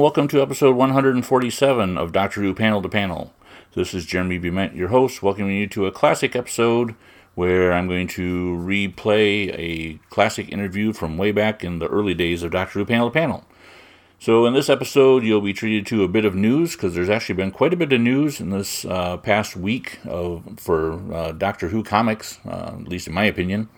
And welcome to episode 147 of Doctor Who Panel to Panel. This is Jeremy Bument, your host, welcoming you to a classic episode where I'm going to replay a classic interview from way back in the early days of Doctor Who Panel to Panel. So, in this episode, you'll be treated to a bit of news because there's actually been quite a bit of news in this uh, past week of, for uh, Doctor Who comics, uh, at least in my opinion.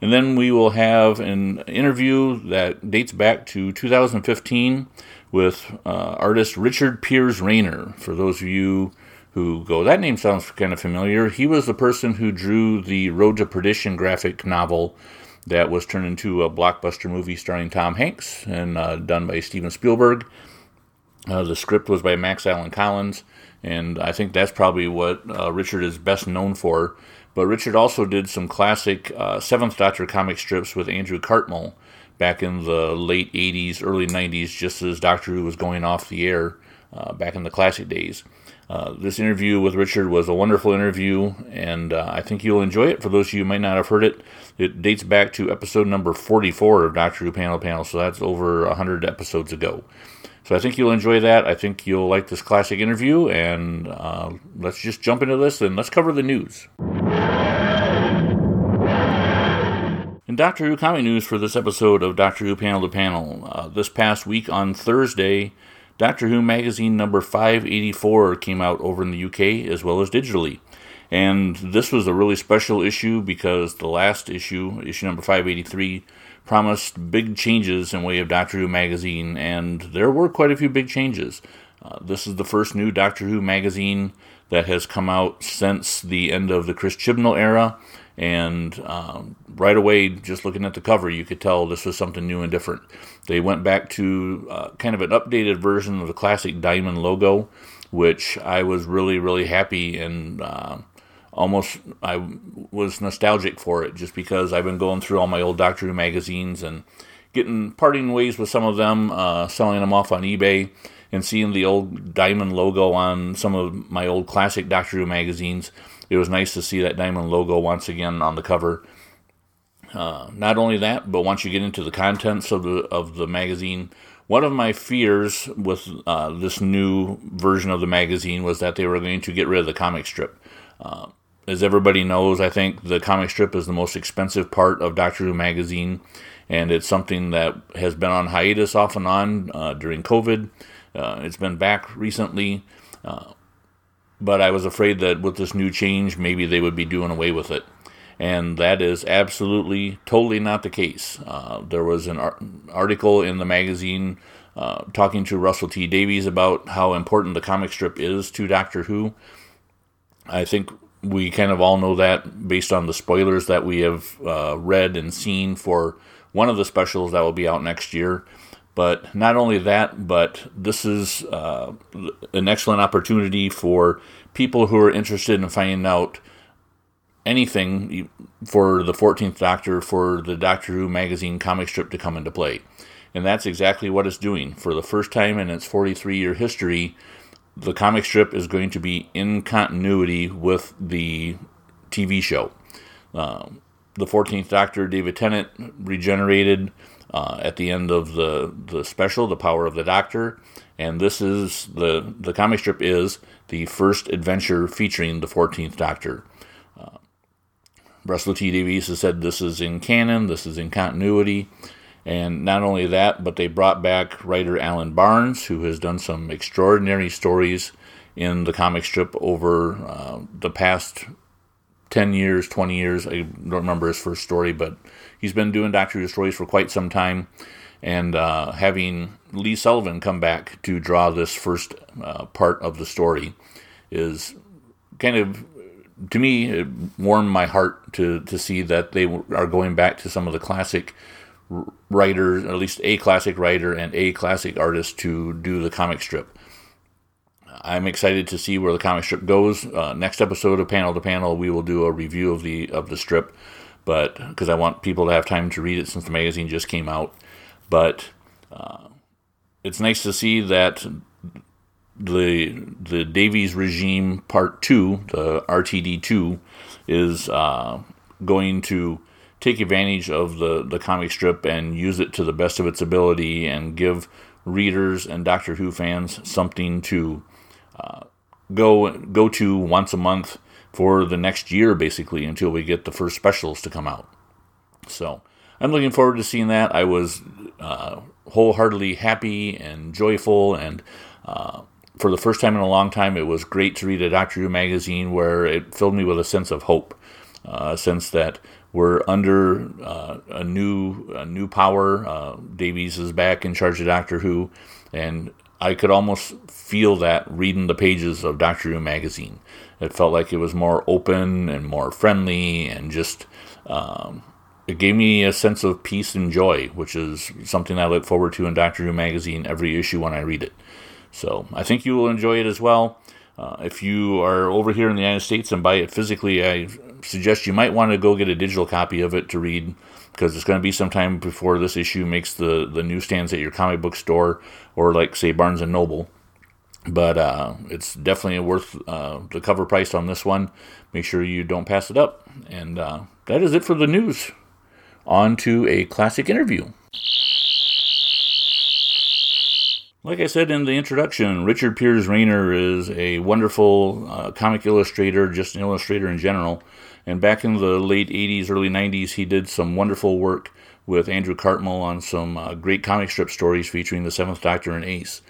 And then we will have an interview that dates back to 2015 with uh, artist Richard Piers Rayner. For those of you who go, that name sounds kind of familiar. He was the person who drew the Road to Perdition graphic novel that was turned into a blockbuster movie starring Tom Hanks and uh, done by Steven Spielberg. Uh, the script was by Max Allan Collins, and I think that's probably what uh, Richard is best known for. But Richard also did some classic uh, Seventh Doctor comic strips with Andrew Cartmel back in the late 80s, early 90s, just as Doctor Who was going off the air uh, back in the classic days. Uh, this interview with Richard was a wonderful interview, and uh, I think you'll enjoy it. For those of you who might not have heard it, it dates back to episode number 44 of Doctor Who Panel Panel, so that's over 100 episodes ago. So I think you'll enjoy that. I think you'll like this classic interview, and uh, let's just jump into this and let's cover the news. Doctor Who comic news for this episode of Doctor Who Panel to Panel, uh, this past week on Thursday, Doctor Who magazine number 584 came out over in the UK as well as digitally. And this was a really special issue because the last issue, issue number 583, promised big changes in way of Doctor Who magazine, and there were quite a few big changes. Uh, this is the first new Doctor Who magazine that has come out since the end of the Chris Chibnall era, and um, right away, just looking at the cover, you could tell this was something new and different. They went back to uh, kind of an updated version of the classic diamond logo, which I was really, really happy and uh, almost I was nostalgic for it just because I've been going through all my old Doctor Who magazines and getting parting ways with some of them, uh, selling them off on eBay, and seeing the old diamond logo on some of my old classic Doctor Who magazines it was nice to see that diamond logo once again on the cover. Uh, not only that, but once you get into the contents of the of the magazine, one of my fears with uh, this new version of the magazine was that they were going to get rid of the comic strip. Uh, as everybody knows, I think the comic strip is the most expensive part of Doctor Who magazine, and it's something that has been on hiatus off and on uh, during COVID. Uh, it's been back recently. Uh, but I was afraid that with this new change, maybe they would be doing away with it. And that is absolutely, totally not the case. Uh, there was an ar- article in the magazine uh, talking to Russell T Davies about how important the comic strip is to Doctor Who. I think we kind of all know that based on the spoilers that we have uh, read and seen for one of the specials that will be out next year. But not only that, but this is uh, an excellent opportunity for people who are interested in finding out anything for the 14th Doctor, for the Doctor Who magazine comic strip to come into play. And that's exactly what it's doing. For the first time in its 43 year history, the comic strip is going to be in continuity with the TV show. Uh, the 14th Doctor, David Tennant, regenerated uh, at the end of the the special, The Power of the Doctor, and this is the the comic strip is the first adventure featuring the 14th Doctor. Uh, Russell T Davies has said this is in canon, this is in continuity. And not only that, but they brought back writer Alan Barnes, who has done some extraordinary stories in the comic strip over uh, the past 10 years, 20 years. I don't remember his first story, but he's been doing Doctor Who stories for quite some time. And uh, having Lee Sullivan come back to draw this first uh, part of the story is kind of, to me, it warmed my heart to, to see that they are going back to some of the classic writers, at least a classic writer and a classic artist to do the comic strip. I'm excited to see where the comic strip goes. Uh, next episode of Panel to Panel, we will do a review of the of the strip, but because I want people to have time to read it since the magazine just came out. But uh, it's nice to see that the the Davies regime part two, the RTD two, is uh, going to take advantage of the the comic strip and use it to the best of its ability and give readers and Doctor Who fans something to go go to once a month for the next year, basically, until we get the first specials to come out. So I'm looking forward to seeing that. I was uh, wholeheartedly happy and joyful, and uh, for the first time in a long time, it was great to read a Doctor Who magazine where it filled me with a sense of hope, uh, a sense that we're under uh, a new a new power. Uh, Davies is back in charge of Doctor Who, and I could almost feel that reading the pages of Doctor Who magazine. It felt like it was more open and more friendly, and just um, it gave me a sense of peace and joy, which is something I look forward to in Doctor Who magazine every issue when I read it. So I think you will enjoy it as well. Uh, if you are over here in the United States and buy it physically, I suggest you might want to go get a digital copy of it to read because it's going to be some time before this issue makes the, the newsstands at your comic book store or like say Barnes and Noble. But uh, it's definitely worth uh, the cover price on this one. Make sure you don't pass it up. And uh, that is it for the news. On to a classic interview. Like I said in the introduction, Richard Piers Rayner is a wonderful uh, comic illustrator, just an illustrator in general. And back in the late 80s, early 90s, he did some wonderful work with Andrew Cartmel on some uh, great comic strip stories featuring the Seventh Doctor and Ace.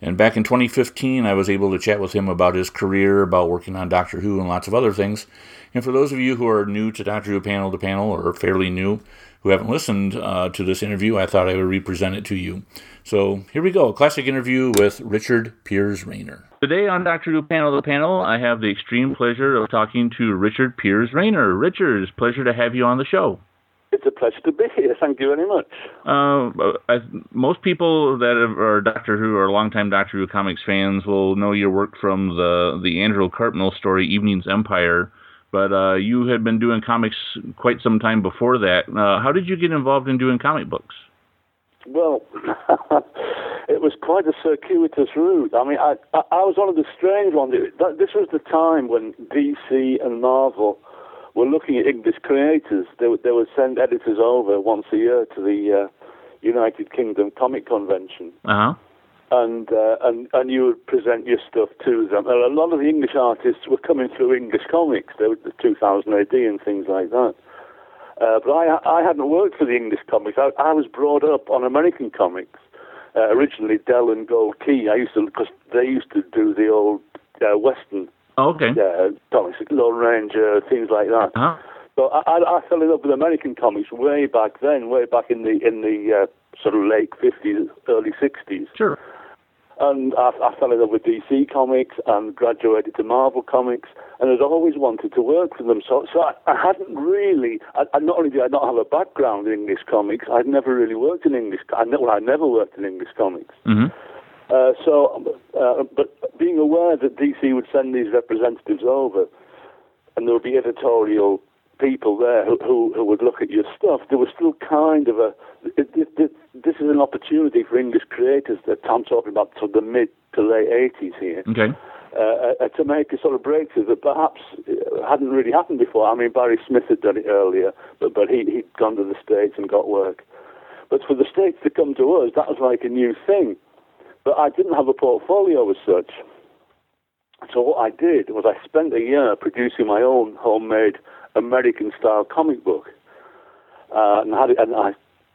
And back in 2015, I was able to chat with him about his career, about working on Doctor Who, and lots of other things. And for those of you who are new to Doctor Who Panel to Panel, or fairly new, who haven't listened uh, to this interview, I thought I would represent it to you. So here we go a classic interview with Richard Piers Rayner. Today on Doctor Who Panel to Panel, I have the extreme pleasure of talking to Richard Piers Rayner. Richard, it's a pleasure to have you on the show. It's a pleasure to be here. Thank you very much. Uh, I, most people that are Doctor Who or longtime Doctor Who comics fans will know your work from the the Andrew Cartmel story, Evening's Empire. But uh, you had been doing comics quite some time before that. Uh, how did you get involved in doing comic books? Well, it was quite a circuitous route. I mean, I, I, I was one of the strange ones. This was the time when DC and Marvel were looking at English creators. They, they would send editors over once a year to the uh, United Kingdom Comic Convention. Uh-huh. And, uh, and and you would present your stuff to them. And a lot of the English artists were coming through English comics. They were the 2000 AD and things like that. Uh, but I I hadn't worked for the English comics. I, I was brought up on American comics. Uh, originally, Dell and Gold Key. I used to because they used to do the old uh, Western Oh, okay. Yeah, comics, Lone Ranger, things like that. Uh-huh. So I, I, I fell in love with American comics way back then, way back in the in the uh, sort of late fifties, early sixties. Sure. And I, I fell in love with DC comics and graduated to Marvel comics, and had always wanted to work for them. So, so I, I hadn't really. I, I not only did I not have a background in English comics, I'd never really worked in English. I, well, I never worked in English comics. Mm-hmm. Uh, so, uh, but being aware that DC would send these representatives over, and there would be editorial people there who, who, who would look at your stuff, there was still kind of a. It, it, it, this is an opportunity for English creators that I'm talking about to the mid to late 80s here. Okay. Uh, uh, to make a sort of breakthrough that perhaps uh, hadn't really happened before. I mean, Barry Smith had done it earlier, but, but he, he'd gone to the States and got work. But for the States to come to us, that was like a new thing. But I didn't have a portfolio as such. So what I did was I spent a year producing my own homemade American style comic book, uh, and had it, and I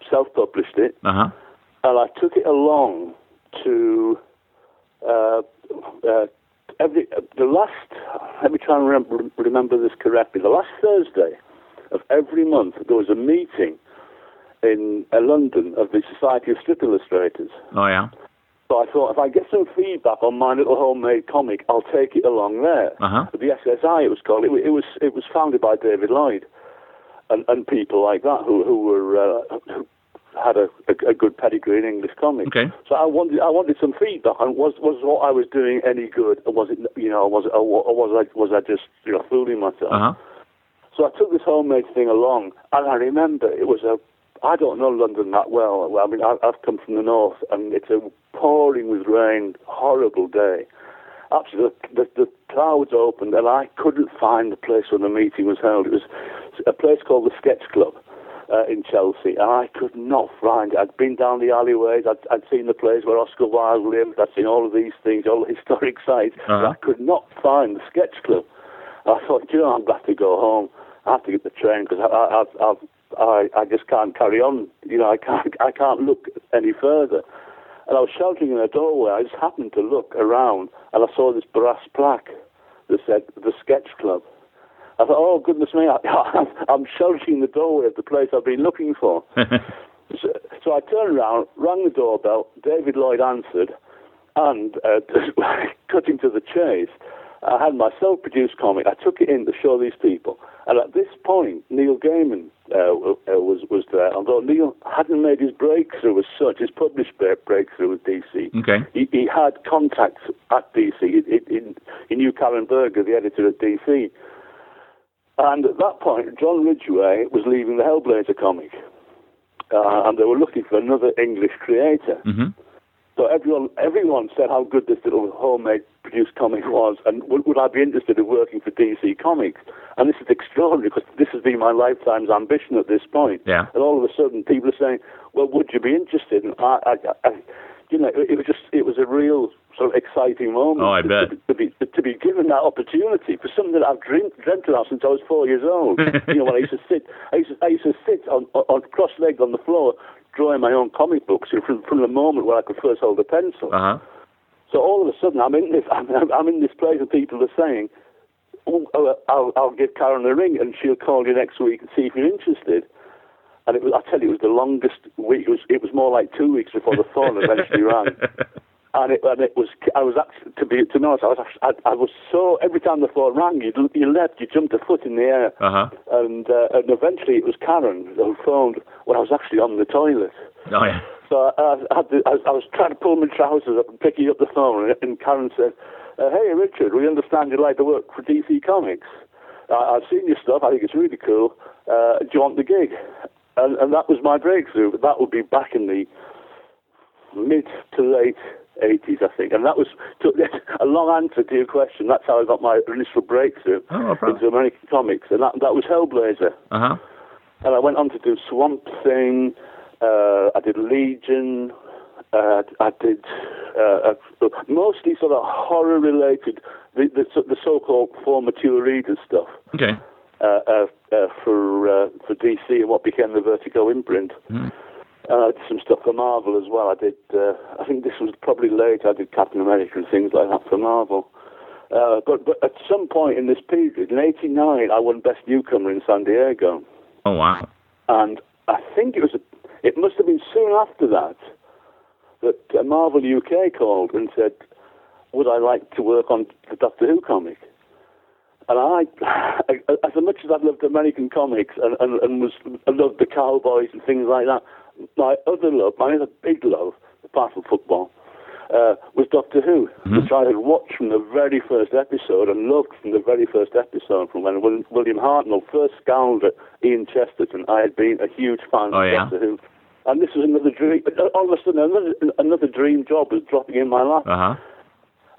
self-published it, uh-huh. and I took it along to uh, uh, every the last. Let me try and remember, remember this correctly. The last Thursday of every month, there was a meeting in uh, London of the Society of Strip Illustrators. Oh yeah. So I thought if I get some feedback on my little homemade comic, I'll take it along there. Uh-huh. The SSI, it was called. It, it, was it was founded by David Lloyd, and, and people like that who who were uh, who had a, a, a, good pedigree in English comics. Okay. So I wanted I wanted some feedback on was was what I was doing any good, or was it you know was it, or was I was I just you know fooling myself? Uh-huh. So I took this homemade thing along, and I remember it was a I don't know London that well. well I mean, I, I've come from the north, and it's a pouring with rain, horrible day. Actually, the, the, the clouds opened, and I couldn't find the place where the meeting was held. It was a place called the Sketch Club. uh, in Chelsea, and I could not find it. I'd been down the alleyways, I'd, I'd seen the place where Oscar Wilde lived, I'd seen all of these things, all the historic sites, Uh-huh. but I could not find the sketch club. I thought, you know, I'm glad to go home. I have to get the train because I, I, I, I've, I, I just can't carry on. You know, I can't, I can't look any further. And I was sheltering in a doorway. I just happened to look around, and I saw this brass plaque that said the Sketch Club. I thought, oh goodness me, I, I'm sheltering in the doorway of the place I've been looking for. so, so I turned around, rang the doorbell. David Lloyd answered, and uh, cutting to the chase, I had my self-produced comic. I took it in to show these people, and at this point, Neil Gaiman uh, uh, was was there. Although Neil hadn't made his breakthrough as such, his published breakthrough with DC. Okay. He, he had contacts at DC. He, knew Karen Berger, the editor at DC. And at that point, John Ridgway was leaving the Hellblazer comic, uh, and they were looking for another English creator. hmm So everyone, everyone said how good this little homemade produced comic was, and would, would I be interested in working for DC Comics? And this is extraordinary because this has been my lifetime's ambition at this point. Yeah. And all of a sudden, people are saying, "Well, would you be interested?" And I, I, I you know, it, it was just, it was a real sort of exciting moment. Oh, I to, bet. To, to be to be given that opportunity for something that I've dreamt, dreamt about since I was four years old. you know, when I used to sit, I used to, I used to sit on, on cross-legged on the floor drawing my own comic books from from the moment where I could first hold a pencil. Uh huh. So all of a sudden, I'm in this. I'm, I'm in this place, and people are saying, oh, oh, "I'll, I'll give Karen a ring, and she'll call you next week and see if you're interested." And it was, I tell you, it was the longest week. It was, it was more like two weeks before the phone eventually rang. And it, and it was, I was actually, to be, to be honest, I was, I, I was so, every time the phone rang, you, you left, you jumped a foot in the air. Uh huh. And, uh, and eventually it was Karen who phoned when I was actually on the toilet. Oh yeah. So I, I, had to, I, was, I was trying to pull my trousers up and picking up the phone, and, and Karen said, uh, "Hey, Richard, we understand you'd like to work for DC Comics. I, I've seen your stuff. I think it's really cool. Uh, do you want the gig?" And, and that was my breakthrough. That would be back in the mid to late 80s, I think. And that was a long answer to your question. That's how I got my initial breakthrough Oh, no into American comics, and that, that was Hellblazer. Uh huh. And I went on to do Swamp Thing. Uh, I did Legion. Uh, I did uh, mostly sort of horror-related, the, the, so- the so-called for mature readers stuff Okay. uh, uh, uh, for uh, for DC and what became the Vertigo imprint. Mhm. And I did some stuff for Marvel as well. I did. Uh, I think this was probably late. I did Captain America and things like that for Marvel. Uh, but but at some point in this period, in '89, I won Best Newcomer in San Diego Oh wow. and I think it was it must have been soon after that that uh, Marvel UK called and said, "Would I like to work on the Doctor Who comic?" And I, as much as I've loved American comics and, and, and was loved the cowboys and things like that, my other love, my other big love, apart from football, uh, was Doctor Who, which I had watched from the very first episode and loved from the very first episode from when William Hartnell first scowled at Ian Chesterton. I had been a huge fan Oh, of yeah? Doctor Who. And this was another dream. All of a sudden, another, another dream job was dropping in my lap. Uh huh.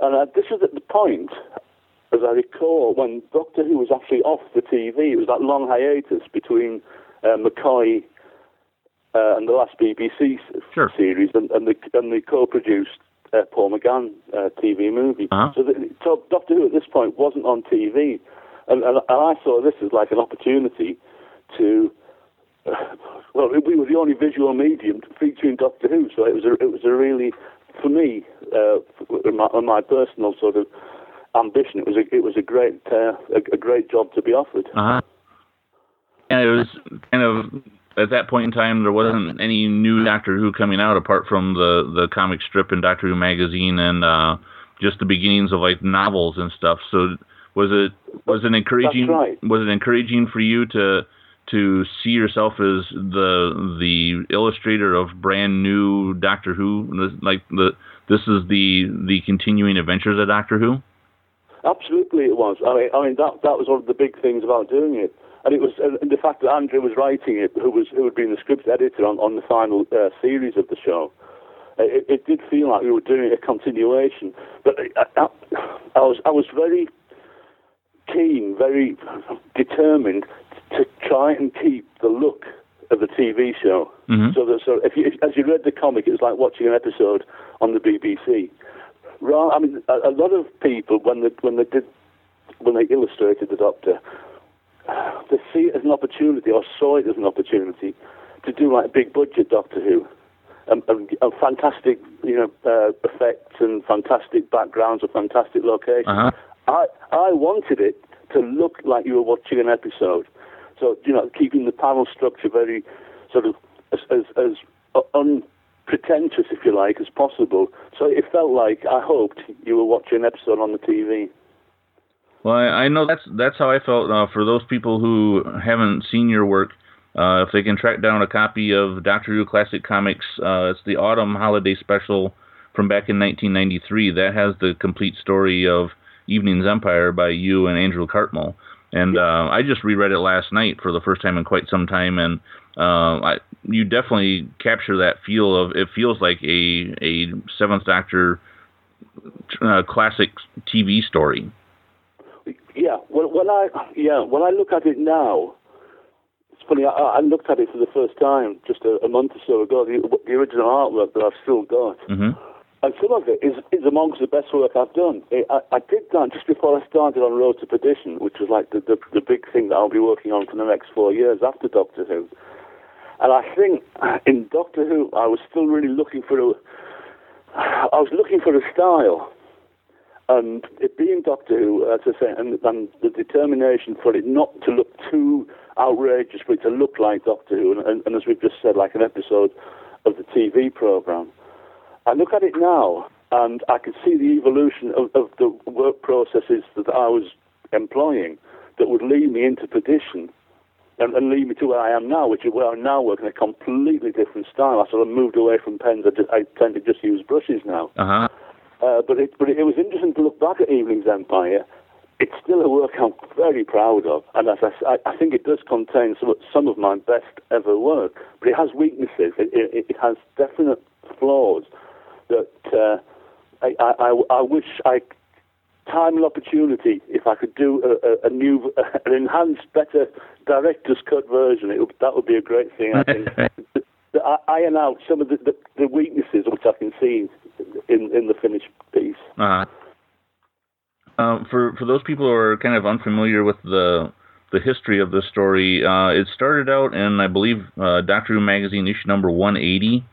And uh, this was at the point, as I recall, when Doctor Who was actually off the TV. It was that long hiatus between uh, McCoy uh, and the last BBC Sure. series and, and the and the co-produced uh, Paul McGann uh, TV movie. Uh-huh. So, the, so Doctor Who at this point wasn't on TV, and, and, and I saw this as like an opportunity to. well, we were the only visual medium featuring Doctor Who, so it was a, it was a really, for me, uh, my, my personal sort of ambition, it was a, it was a great uh, a, a great job to be offered. Uh huh. And it was kind of at that point in time there wasn't any new Doctor Who coming out apart from the the comic strip in Doctor Who magazine and uh, just the beginnings of like novels and stuff. So was it was it encouraging? right. Was it encouraging for you to to see yourself as the the illustrator of brand new Doctor Who? Like the this is the the continuing adventures of Doctor Who. Absolutely, it was. I mean, I mean that that was one of the big things about doing it, and it was and the fact that Andrew was writing it, who was who had been the script editor on, on the final uh, series of the show. It, it did feel like we were doing a continuation, but I, I, I was I was very keen, very determined to try and keep the look of the TV show. Mm-hmm. So that so if you if, as you read the comic, it was like watching an episode on the BBC. I mean, a, a lot of people when they when they did when they illustrated the Doctor, they see it as an opportunity or saw it as an opportunity to do like a big budget Doctor Who. And, and, and fantastic, you know, uh, effects and fantastic backgrounds and fantastic locations. Uh-huh. I I wanted it to look like you were watching an episode. So you know, keeping the panel structure very sort of as as, as unpretentious, if you like, as possible. So it felt like I hoped you were watching an episode on the TV. Well, I, I know that's that's how I felt. Uh, for those people who haven't seen your work, uh, if they can track down a copy of Doctor Who Classic Comics, uh, it's the Autumn Holiday Special from back in 1993. That has the complete story of Evening's Empire by you and Andrew Cartmel. And uh, I just reread it last night for the first time in quite some time, and uh, I, you definitely capture that feel of it feels like a a Seventh Doctor uh, classic TV story. Yeah, well, when I yeah when I look at it now, it's funny. I, I looked at it for the first time just a, a month or so ago. The, the original artwork that I've still got, hmm and some of it is, is amongst the best work I've done. It, I, I did that just before I started on Road to Perdition, which was like the, the the big thing that I'll be working on for the next four years after Doctor Who. And I think in Doctor Who, I was still really looking for a. I was looking for a style, and it being Doctor Who, as I say, and, and the determination for it not to look too outrageous, but to look like Doctor Who, and, and, and as we've just said, like an episode of the TV program. I look at it now, and I can see the evolution of, of the work processes that I was employing that would lead me into perdition and, and lead me to where I am now, which is where I'm now working in a completely different style. I sort of moved away from pens. I, just, I tend to just use brushes now. Uh huh. Uh, but it, but it was interesting to look back at Evening's Empire. It's still a work I'm very proud of, and as I, I- think it does contain some, some of my best ever work. But it has weaknesses. It, it, it has definite flaws that uh, I, I, I, wish I time and opportunity if I could do a, a, a new, an enhanced, better director's cut version. It would, that would be a great thing. I think. iron out some of the, the, the weaknesses which I can see in in the finished piece. Uh, um, for for those people who are kind of unfamiliar with the the history of the story, uh, it started out in I believe uh, Doctor Who magazine issue number 180,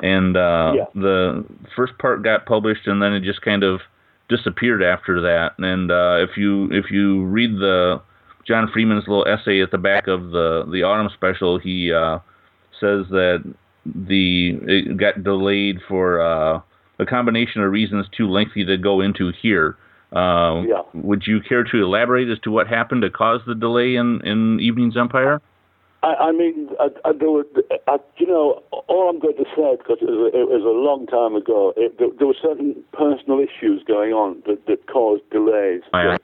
and uh, Yeah. the first part got published, and then it just kind of disappeared after that. And uh, if you if you read the John Freeman's little essay at the back of the the autumn special, he uh, says that the it got delayed for uh, a combination of reasons too lengthy to go into here. Uh, Yeah. Would you care to elaborate as to what happened to cause the delay in, in Evening's Empire? I, I mean, I, I, there were, I, you know, all I'm going to say because it was, a, it was a long time ago. It, there, there were certain personal issues going on that, that caused delays. Oh, yeah.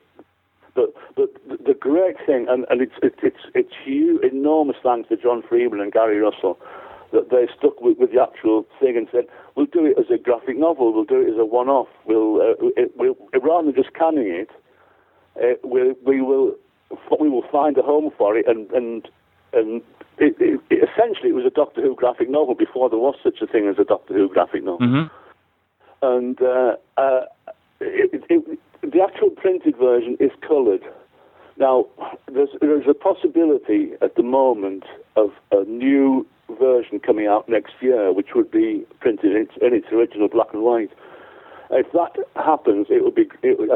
But but the- the great thing, and, and it's it's it's it's huge, enormous thanks to John Freeman and Gary Russell that they stuck with, with the actual thing and said we'll do it as a graphic novel, we'll do it as a one-off, we'll uh, it, we'll rather than just canning it, uh, we we will we will find a home for it and and and it, it, essentially it was a Doctor Who graphic novel before there was such a thing as a Doctor Who graphic novel Mm-hmm. and uh, uh, it, it, the actual printed version is coloured. Now, there's, there's a possibility at the moment of a new version coming out next year, which would be printed in its, in its original black and white. If that happens, it would be, it would,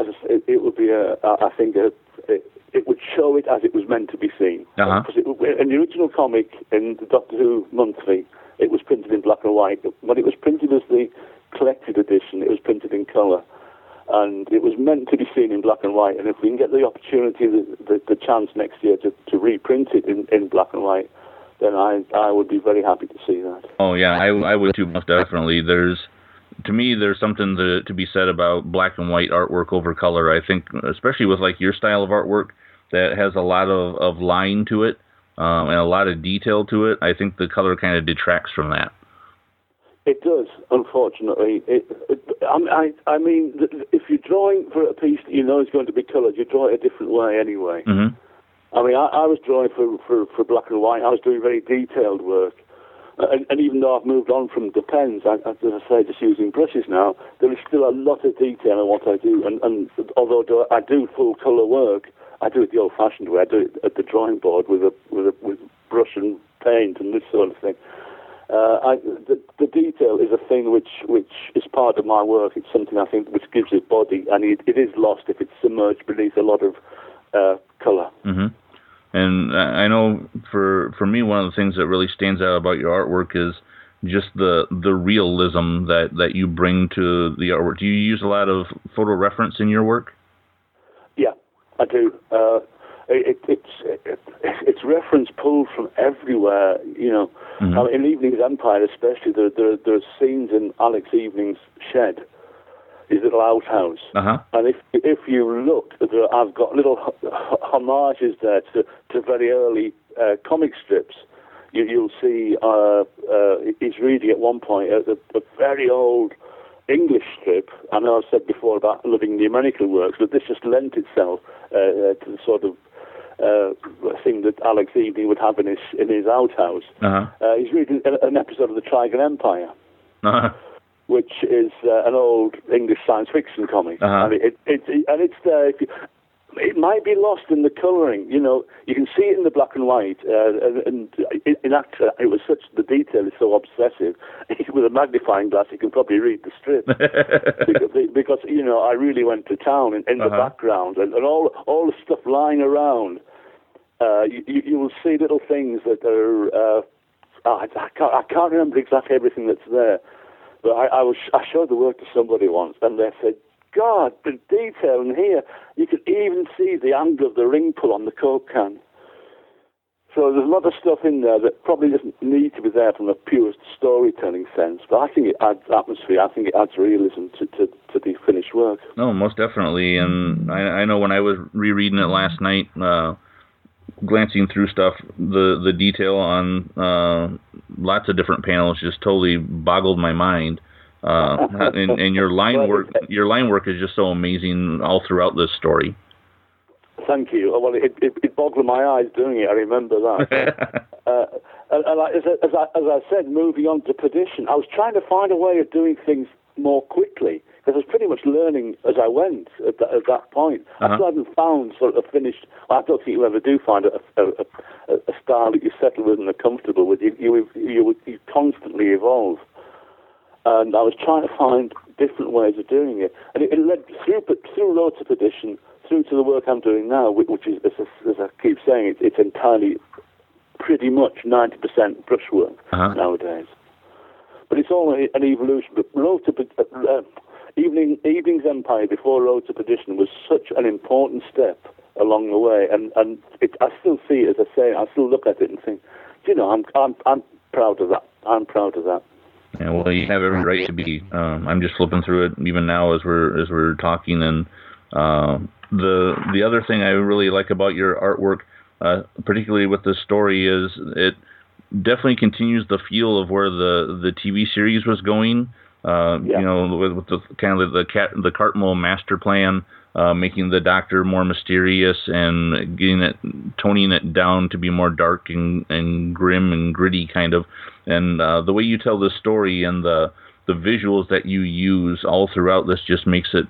it would be a, I think, a, it, it would show it as it was meant to be seen. Uh-huh. Because it, in the original comic, in the Doctor Who monthly, it was printed in black and white. When it was printed as the collected edition, it was printed in colour. And it was meant to be seen in black and white. And if we can get the opportunity, the, the, the chance next year to, to reprint it in, in black and white, then I, I would be very happy to see that. Oh yeah, I I would too most definitely. There's to me there's something to to be said about black and white artwork over color. I think especially with like your style of artwork that has a lot of of line to it um, and a lot of detail to it. I think the color kind of detracts from that. It does, unfortunately. It, it, I, I mean, if you're drawing for a piece that you know is going to be coloured, you draw it a different way anyway. hmm I mean, I, I was drawing for, for, for black and white. I was doing very detailed work. Uh, and, and even though I've moved on from the pens, I, as I say, just using brushes now, there is still a lot of detail in what I do. And, and although I do full colour work, I do it the old-fashioned way. I do it at the drawing board with a with a with brush and paint and this sort of thing. Uh, I, the, the detail is a thing which which is part of my work. It's something I think which gives it body, and it, it is lost if it's submerged beneath a lot of uh, color. Mm-hmm. And I know for for me, one of the things that really stands out about your artwork is just the the realism that that you bring to the artwork. Do you use a lot of photo reference in your work? Yeah, I do. Uh, it, it's it, it's reference pulled from everywhere. You know, mm-hmm. in Evening's Empire, especially, there, there there's scenes in Alex Evening's shed, his little outhouse, uh-huh. and if if you look, I've got little homages there to to very early uh, comic strips. You, you'll see uh, uh, he's reading at one point a, a, very old English strip. I know I've said before about loving the American works, but this just lent itself uh, uh, to the sort of uh, thing that Alex Evening would have in his in his outhouse. Uh-huh. Uh, he's reading an episode of the Trigan Empire, uh-huh. Which is uh, an old English science fiction comic, uh-huh. and it, it, it, and it's there. If you, it might be lost in the colouring. You know, you can see it in the black and white, uh, and, and in, in act, it was such the detail is so obsessive. With a magnifying glass, you can probably read the strip because, because, you know I really went to town in, in uh-huh. the background and, and all all the stuff lying around. Uh, you, you will see little things that are. Uh, I, I, can't, I can't remember exactly everything that's there, but I, I was I showed the work to somebody once, and they said, God, the detail in here. You can even see the angle of the ring pull on the Coke can. So there's a lot of stuff in there that probably doesn't need to be there from a pure storytelling sense, but I think it adds atmosphere. I think it adds realism to, to, to the finished work. No, most definitely. And I, I know when I was rereading it last night, uh, glancing through stuff, the the detail on uh, lots of different panels just totally boggled my mind. Uh, and, and your line work, your line work is just so amazing all throughout this story. Thank you. Well, it, it, it boggled my eyes doing it. I remember that. uh, and, and as, as, I, as I said, moving on to Perdition, I was trying to find a way of doing things more quickly because I was pretty much learning as I went at, that, at that point. Uh-huh. I still hadn't found sort of a finished. Well, I don't think you ever do find a, a, a, a style that you settle with and are comfortable with. You, you, you, you constantly evolve and I was trying to find different ways of doing it. And it, it led through, through Road to Perdition, through to the work I'm doing now, which is, as, as I keep saying, it's, it's entirely, pretty much 90% brushwork uh-huh. nowadays. But it's all an evolution. But Road to uh, Evening, Evening's Empire before Road to Perdition was such an important step along the way, and and it, I still see it as I say. I still look at it and think, you know, I'm I'm I'm proud of that. I'm proud of that. Yeah, well, you have every right to be. Um, I'm just flipping through it even now as we're as we're talking, and uh, the the other thing I really like about your artwork, uh, particularly with this story, is it definitely continues the feel of where the the TV series was going. Uh, yeah. You know, with, with the kind of the cat, the Cartmel master plan, uh, making the Doctor more mysterious and getting it, toning it down to be more dark and, and grim and gritty, kind of and uh, the way you tell this story and the the visuals that you use all throughout this just makes it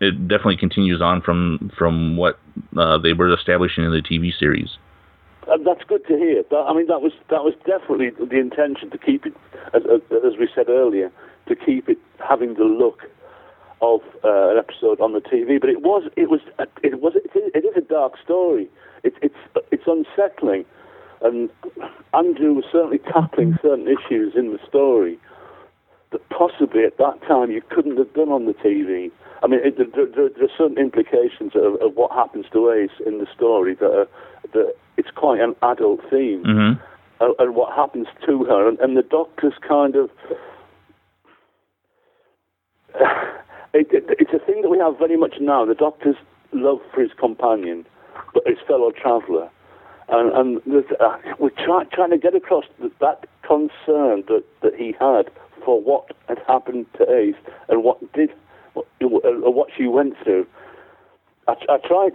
it definitely continues on from from what uh, they were establishing in the TV series. Uh, that's good to hear. That, I mean, that was that was definitely the intention to keep it, as, as we said earlier, to keep it having the look of uh, an episode on the TV. But it was it was it was it is a dark story. It, it's it's unsettling and Andrew was certainly tackling certain issues in the story that possibly at that time you couldn't have done on the TV. I mean, it, there, there, there, are certain implications of, of, what happens to Ace in the story that, are, that it's quite an adult theme. Mm-hmm. And, and, what happens to her, and, and the doctor's kind of. It, it, it's a thing that we have very much now. The doctor's love for his companion, but his fellow traveller, and, and uh, we're try, trying to get across that concern that, that he had for what had happened to Ace and what did what, uh, what she went through. I, I tried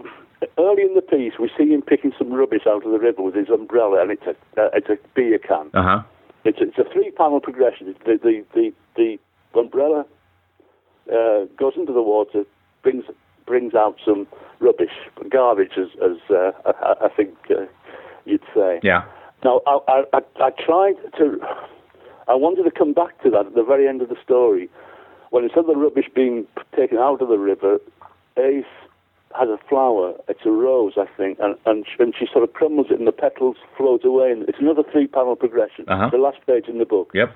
early in the piece, we see him picking some rubbish out of the river with his umbrella, and it's a uh, it's a beer can. Uh huh. It's a, it's a three panel progression. The the the, the umbrella uh, goes into the water, brings brings out some rubbish, garbage, as as uh, I, I think uh, you'd say. Yeah. Now I, I I tried to. I wanted to come back to that at the very end of the story, when instead of the rubbish being taken out of the river, Ace has a flower. It's a rose, I think, and and she, and she sort of crumbles it, and the petals float away. And it's another three-panel progression. Uh-huh. The last page in the book. Yep.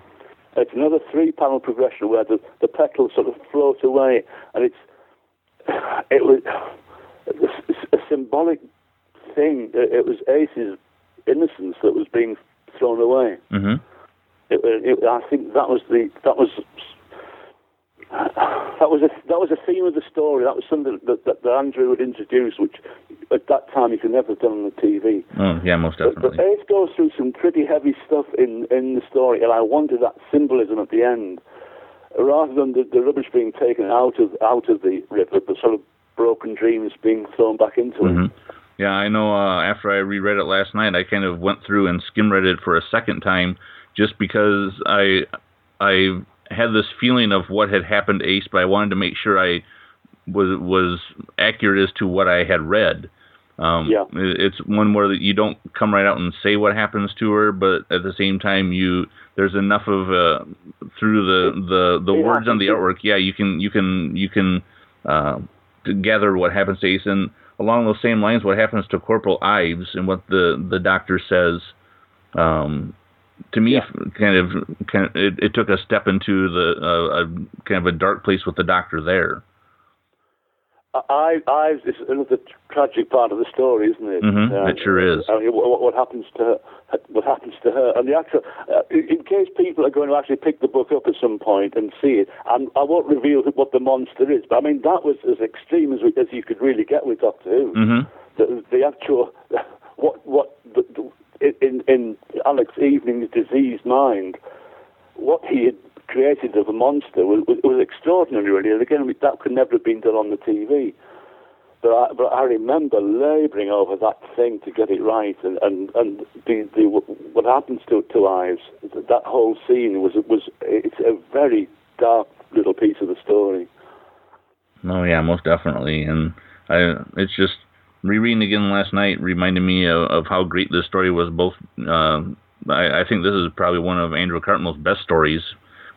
It's another three-panel progression where the, the petals sort of float away, and it's it was it's a symbolic thing. It, was Ace's innocence that was being thrown away. Mhm. It, it, I think that was the that was that was a that was a theme of the story. That was something that, that, that Andrew had introduced, which at that time he could never have done on the TV. Oh, yeah, most But, but. Ace goes through some pretty heavy stuff in in the story, and I wanted that symbolism at the end, rather than the, the rubbish being taken out of out of the river, but sort of broken dreams being thrown back into it. Mhm. Yeah, I know. Uh, after I reread it last night, I kind of went through and skim read it for a second time, just because I I had this feeling of what had happened to Ace, but I wanted to make sure I was was accurate as to what I had read. Um, Yeah. It's one where you don't come right out and say what happens to her, but at the same time, you there's enough of uh, through the the the words on the artwork. Yeah, you can you can you can uh, gather what happens to Ace, and along those same lines, what happens to Corporal Ives and what the the doctor says. Um, to me, Yeah. kind of, kind of, it, it took a step into the uh, a kind of a dark place with the doctor there. I, I, it's another tragic part of the story, isn't it? Mhm, it sure is. I mean, what, what happens to her? What happens to her? And the actual, uh, in case people are going to actually pick the book up at some point and see it, and I won't reveal what the monster is, but I mean that was as extreme as, we, as you could really get with Doctor Who. hmm The, the actual, what, what, the, the, in in Alex Evening's diseased mind, what he had created of a monster was, was, was extraordinary, really. And again, that could never have been done on the TV. But I, but I remember labouring over that thing to get it right, and and, and the, the what happens to to Ives, that whole scene was was it's a very dark little piece of the story. Oh yeah, most definitely. And I, it's just rereading again last night reminded me of, of how great this story was. Both, uh, I, I think this is probably one of Andrew Cartmel's best stories,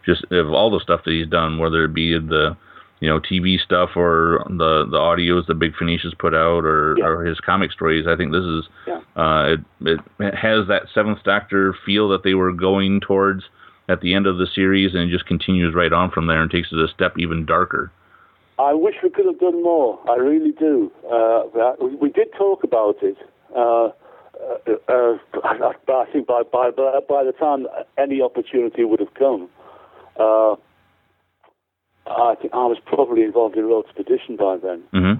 just of all the stuff that he's done, whether it be the, you know, TV stuff or the the audios that Big Finish has put out, or, Yeah. or his comic stories. I think this is, Yeah. uh, it, it has that Seventh Doctor feel that they were going towards at the end of the series, and it just continues right on from there and takes it a step even darker. I wish we could have done more. I really do. Uh, we, we did talk about it. Uh, uh, uh, but I think by, by by the time any opportunity would have come, uh, I think I was probably involved in Road to Perdition by then. hmm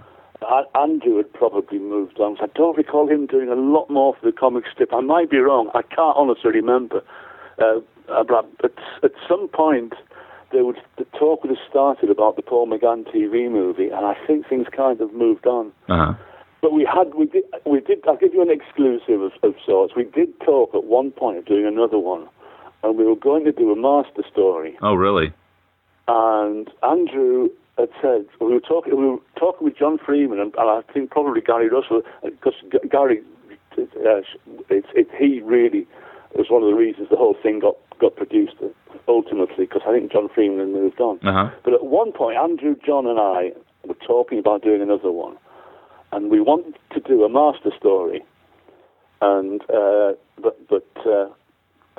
A- Andrew had probably moved on. I don't recall him doing a lot more for the comic strip. I might be wrong. I can't honestly remember. Uh, uh, but at, at some point, there was the talk would have started about the Paul McGann TV movie, and I think things kind of moved on. Uh huh. But we had, we did, we did. I'll give you an exclusive of, of sorts. We did talk at one point of doing another one, and we were going to do a master story. Oh really? And Andrew had said we were talking. We were talking with John Freeman and, and I think probably Gary Russell because Gary, uh, it's it, he really was one of the reasons the whole thing got got produced ultimately because I think John Freeman moved on. Uh huh. But at one point, Andrew, John, and I were talking about doing another one, and we wanted to do a master story. And uh, but but uh,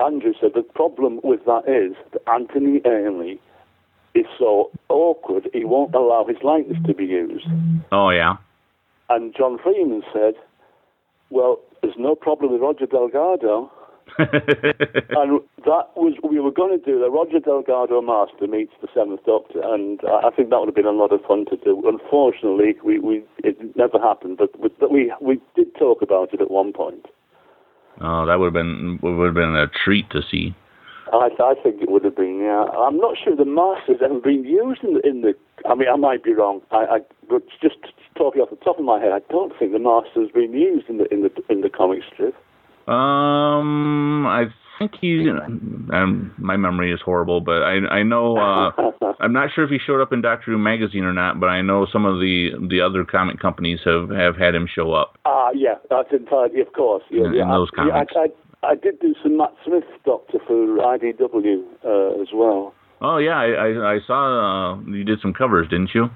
Andrew said the problem with that is that Anthony Ainley is so awkward he won't allow his likeness to be used. Oh yeah. And John Freeman said, "Well, there's no problem with Roger Delgado." and that was we were going to do the Roger Delgado Master meets the Seventh Doctor, and I think that would have been a lot of fun to do. Unfortunately, we, we it never happened, but, but we we did talk about it at one point. oh, that would have been would have been a treat to see. I, I think it would have been. Yeah, I'm not sure the Master's ever been used in the. In the I mean, I might be wrong. I, I but just talking off the top of my head, I don't think the Master's been used in the in the in the comic strip. Um, I think he. Um, my memory is horrible, but I I know. Uh, I'm not sure if he showed up in Doctor Who magazine or not, but I know some of the the other comic companies have have had him show up. Ah, uh, yeah, that's entirely, of course. Yeah, in, yeah. in those comics. Yeah, I, I, I, did do some Matt Smith Doctor for IDW uh, as well. Oh yeah, I I, I saw uh, you did some covers, didn't you?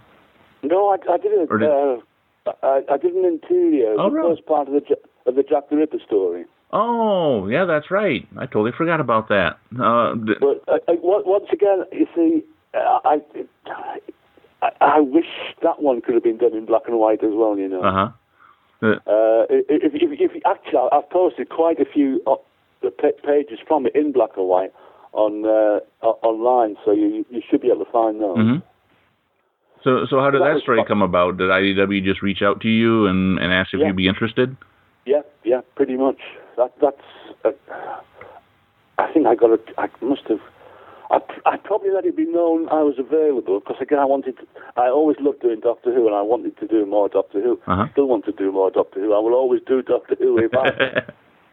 No, I, I did a, Or did- uh, I, I did an interior, Oh, the really? first part of the of the Jack the Ripper story. Oh yeah, that's right. I totally forgot about that. Uh, But uh, uh, once again, you see, uh, I, I I wish that one could have been done in black and white as well. You know. uh huh. Uh, if, if, if actually, I've posted quite a few pages from it in black and white on uh, online, so you you should be able to find those. hmm So so how did That that story come about? Did IDW just reach out to you and and ask if Yeah. you'd be interested? Yeah, yeah, pretty much. That that's. Uh, I think I got it. I must have. I, I probably let it be known I was available because again I wanted. To, I always loved doing Doctor Who and I wanted to do more Doctor Who. Uh-huh. Still want to do more Doctor Who. I will always do Doctor Who if I.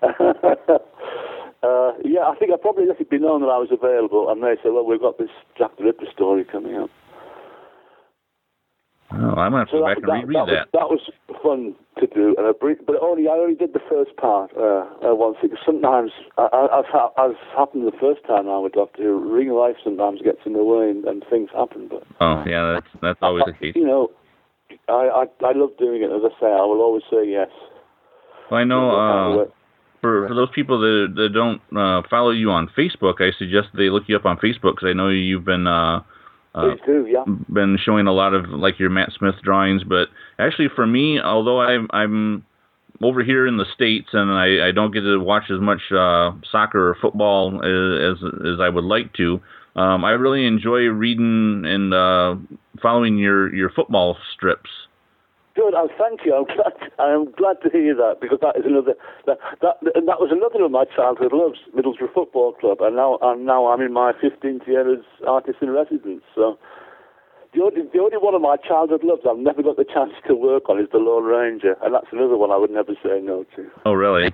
uh, yeah, I think I probably let it be known that I was available, and they said, "Well, we've got this Jack the Ripper story coming up." Oh, I'm gonna have to So go that, back and reread that. that. Was, that was fun to do, and I, br- but only I only did the first part uh, uh, once. Because sometimes, as, ha- as happened the first time I would Doctor to. real life sometimes gets in the way and, and things happen. But Oh yeah, that's that's always the case. you know, I, I I love doing it. As I say, I will always say yes. Well, I know. Uh, Uh, for for those people that that don't uh, follow you on Facebook, I suggest they look you up on Facebook because I know you've been uh, uh, do, yeah. been showing a lot of like your Matt Smith drawings. But actually, for me, although I'm I'm over here in the states and I, I don't get to watch as much uh, soccer or football as as, as I would like to, um, I really enjoy reading and uh, following your your football strips. Good. Oh, thank you. I'm glad. I'm glad to hear that because that is another that that and that was another of my childhood loves, Middlesbrough Football Club, and now and now I'm in my 15th year as artist in residence. So the only the only one of my childhood loves I've never got the chance to work on is the Lone Ranger, and that's another one I would never say no to. Oh, really?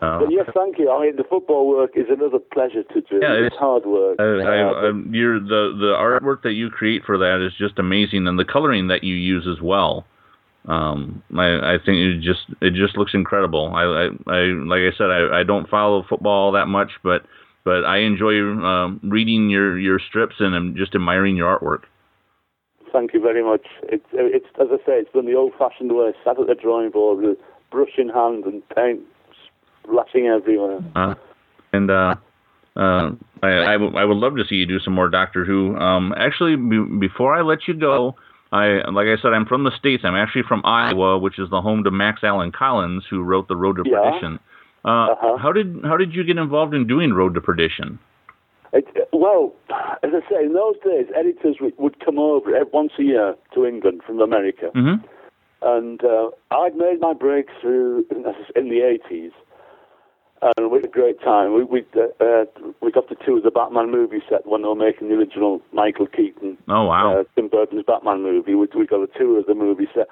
Uh, But yes, thank you. I mean, the football work is another pleasure to do. Yeah, it's, it's- hard work. I, I, I'm, you're, the the artwork that you create for that is just amazing, and the coloring that you use as well. Um, I, I think it just it just looks incredible. I, I, I like I said, I, I don't follow football that much, but but I enjoy um, reading your your strips and I'm just admiring your artwork. Thank you very much. It's, it's as I say, it's done the old-fashioned way. Sat at the drawing board with brush in hand and paint splashing everywhere. Uh, and uh, uh, I, I, w- I would love to see you do some more Doctor Who. Um, actually, b- before I let you go, I like I said, I'm from the states. I'm actually from Iowa, which is the home to Max Allan Collins, who wrote the Road to Yeah. Perdition. Uh, Uh-huh. How did how did you get involved in doing Road to Perdition? It, well, as I say, in those days, editors would, would come over once a year to England from America, hmm and uh, I'd made my breakthrough in, in the 80s, and we had a great time. We we uh, uh, we got to tour the Batman movie set when they were making the original Michael Keaton Oh wow! uh, Tim Burton's Batman movie. We, we got a tour of the movie set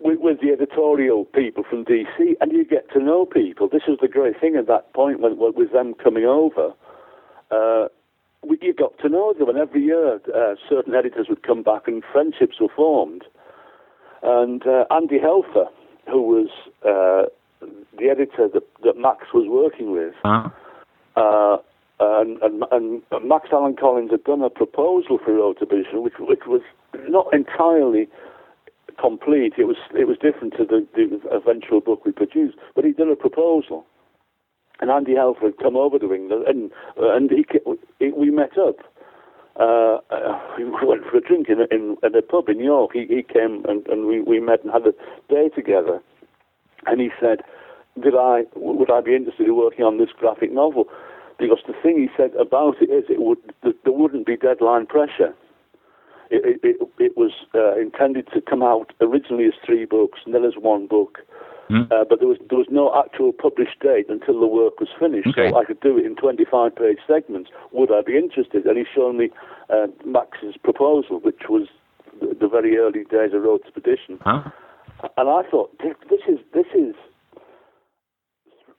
with, with the editorial people from DC, and you get to know people. This was the great thing at that point when, when with them coming over. Uh, we, you got to know them, and every year uh, certain editors would come back, and friendships were formed. And uh, Andy Helfer, who was uh, the editor that, that Max was working with, uh uh, and, and, and Max Allan Collins had done a proposal for Road to Perdition, which, which was not entirely complete. It was it was different to the, the eventual book we produced, but he'd done a proposal, and Andy Helfer had come over to England, and and he, he we met up. Uh, uh, we went for a drink in a, in, in a pub in York. He, he came and, and we, we met and had a day together. And he said, "Did I would I be interested in working on this graphic novel?" Because the thing he said about it is, it would there wouldn't be deadline pressure. It, it, it, it was uh, intended to come out originally as three books and then as one book, Hmm. uh, but there was there was no actual published date until the work was finished. Okay. So I could do it in 25 page segments. Would I be interested? And he showed me uh, Max's proposal, which was the, the very early days of Road to Perdition. Huh? And I thought, this is this is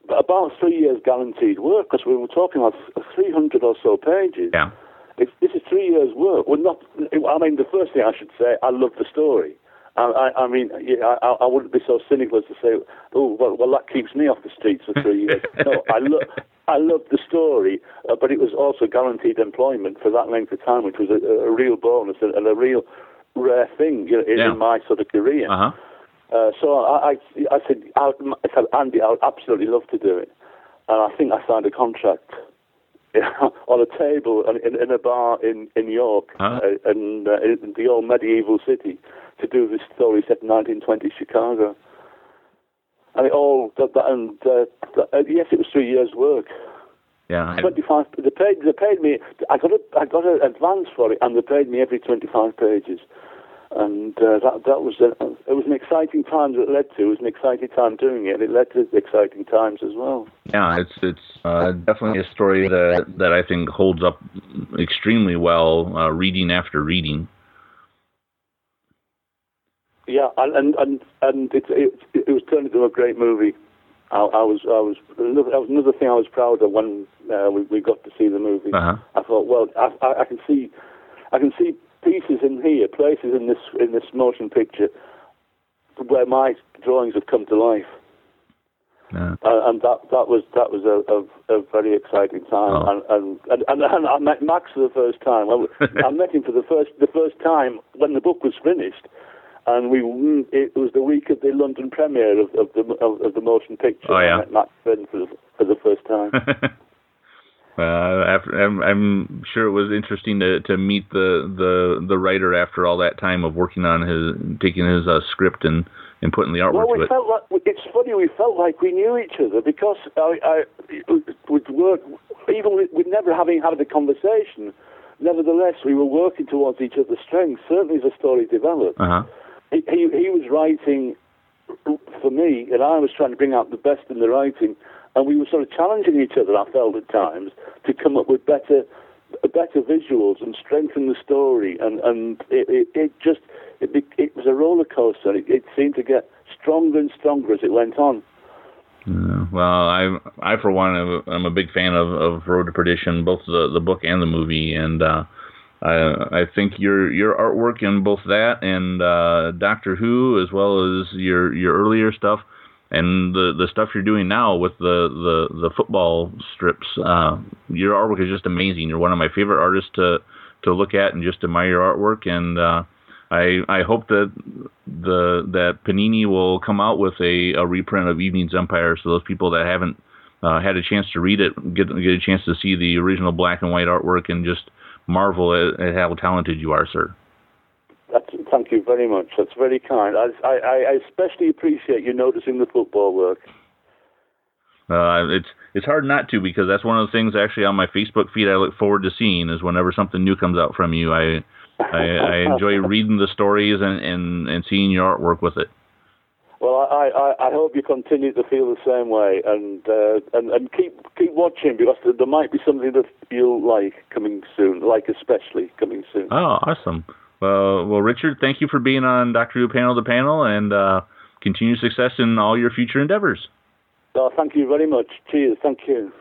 about three years guaranteed work because we were talking about 300 or so pages. Yeah. If this is three years' work. We're not. I mean, the first thing I should say, I love the story. I, I, I mean, yeah, I, I wouldn't be so cynical as to say, "Oh, well, well, that keeps me off the streets for three years." no, I love, I love the story, uh, but it was also guaranteed employment for that length of time, which was a, a real bonus and, and, a real rare thing you know, in, Yeah. in my sort of career. Uh huh. Uh, so I, I, I said, I, I said, Andy, I would absolutely love to do it. And I think I signed a contract on a table in, in a bar in, in York, Huh? uh, in, uh, in the old medieval city, to do this story set in 1920 Chicago. And it all, that, that, and uh, uh, yes, it was three years' work. Yeah. 25. They paid. They paid me. I got a. I got an advance for it, and they paid me every 25 pages. And uh, that that was a, it was an exciting time that it led to. It was an exciting time doing it. and It led to exciting times as well. Yeah, it's it's uh, definitely a story that that I think holds up extremely well, uh, reading after reading. Yeah, and and and, and it, it it was turned into a great movie. I, I was I was another, that was another thing I was proud of when uh, we we got to see the movie. Uh-huh. I thought, well, I, I, I can see I can see pieces in here, places in this in this motion picture where my drawings have come to life. Yeah. Uh, and that that was that was a, a, a very exciting time, Oh. and, and, and and I met Max for the first time. Well, I met him for the first the first time when the book was finished, and we mm, it was the week of the London premiere of, of the of, of the motion picture. Oh, yeah. I met Max for the, for the first time. Uh, after, I'm, I'm sure it was interesting to, to meet the, the the writer after all that time of working on his taking his uh, script and, and putting the artwork Well, to we it. felt like it's funny. We felt like we knew each other because I, I would work even with, with never having had a conversation. Nevertheless, we were working towards each other's strengths. Certainly, as the story developed, Uh huh. he, he he was writing for me, and I was trying to bring out the best in the writing, and we were sort of challenging each other. I felt at times to come up with better better visuals and strengthen the story, and and it it, it just it, it was a roller coaster. It, it seemed to get stronger and stronger as it went on. Yeah. Well, I I for one am a big fan of, of Road to Perdition, both the the book and the movie, and uh, I I think your your artwork in both that and uh, Doctor Who, as well as your your earlier stuff, and the the stuff you're doing now with the the the football strips, uh, your artwork is just amazing. You're one of my favorite artists to to look at and just admire your artwork and. Uh, I I hope that the that Panini will come out with a, a reprint of Evening's Empire, so those people that haven't uh, had a chance to read it get get a chance to see the original black and white artwork and just marvel at, at how talented you are, sir. That's, thank you very much. That's very kind. I, I, I especially appreciate you noticing the football work. Uh, it's it's hard not to because that's one of the things actually on my Facebook feed I look forward to seeing is whenever something new comes out from you. I I, I enjoy reading the stories and, and, and seeing your artwork with it. Well, I, I, I hope you continue to feel the same way, and uh, and and keep keep watching because there, there might be something that you'll like coming soon, like especially coming soon. Oh, awesome. Well, well, Richard, thank you for being on Doctor Who Panel to Panel, and uh, continue success in all your future endeavors. Oh, thank you very much. Cheers. Thank you.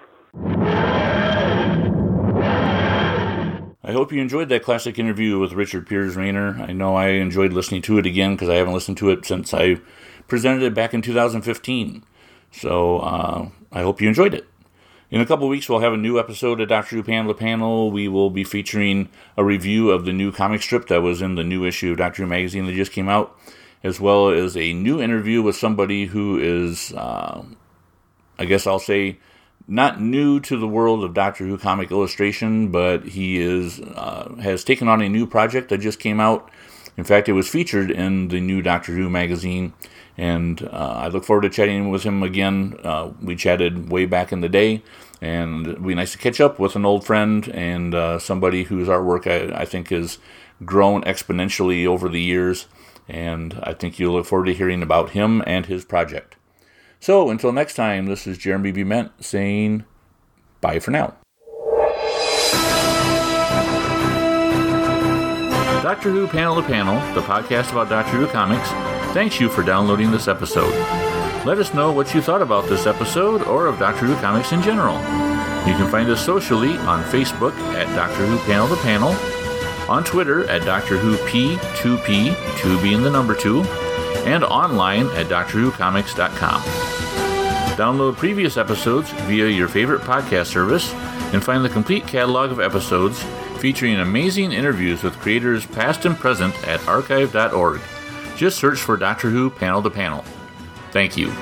I hope you enjoyed that classic interview with Richard Piers Rayner. I know I enjoyed listening to it again because I haven't listened to it since I presented it back in 2015. So uh, I hope you enjoyed it. In a couple weeks, we'll have a new episode of Doctor Who Panel Panel. We will be featuring a review of the new comic strip that was in the new issue of Doctor Who magazine that just came out, as well as a new interview with somebody who is, uh, I guess I'll say, not new to the world of Doctor Who comic illustration, but he is uh, has taken on a new project that just came out. In fact, it was featured in the new Doctor Who magazine, and uh, I look forward to chatting with him again. Uh, we chatted way back in the day, and it'd be nice to catch up with an old friend and uh, somebody whose artwork I, I think has grown exponentially over the years. And I think you'll look forward to hearing about him and his project. So until next time, this is Jeremy B. Ment saying bye for now. Doctor Who Panel to Panel, the podcast about Doctor Who comics, thanks you for downloading this episode. Let us know what you thought about this episode or of Doctor Who comics in general. You can find us socially on Facebook at Doctor Who Panel to Panel, on Twitter at Doctor Who P2P, 2 being the number 2, and online at DoctorWhoComics.com. Download previous episodes via your favorite podcast service and find the complete catalog of episodes featuring amazing interviews with creators past and present at archive.org. Just search for Doctor Who Panel to Panel. Thank you.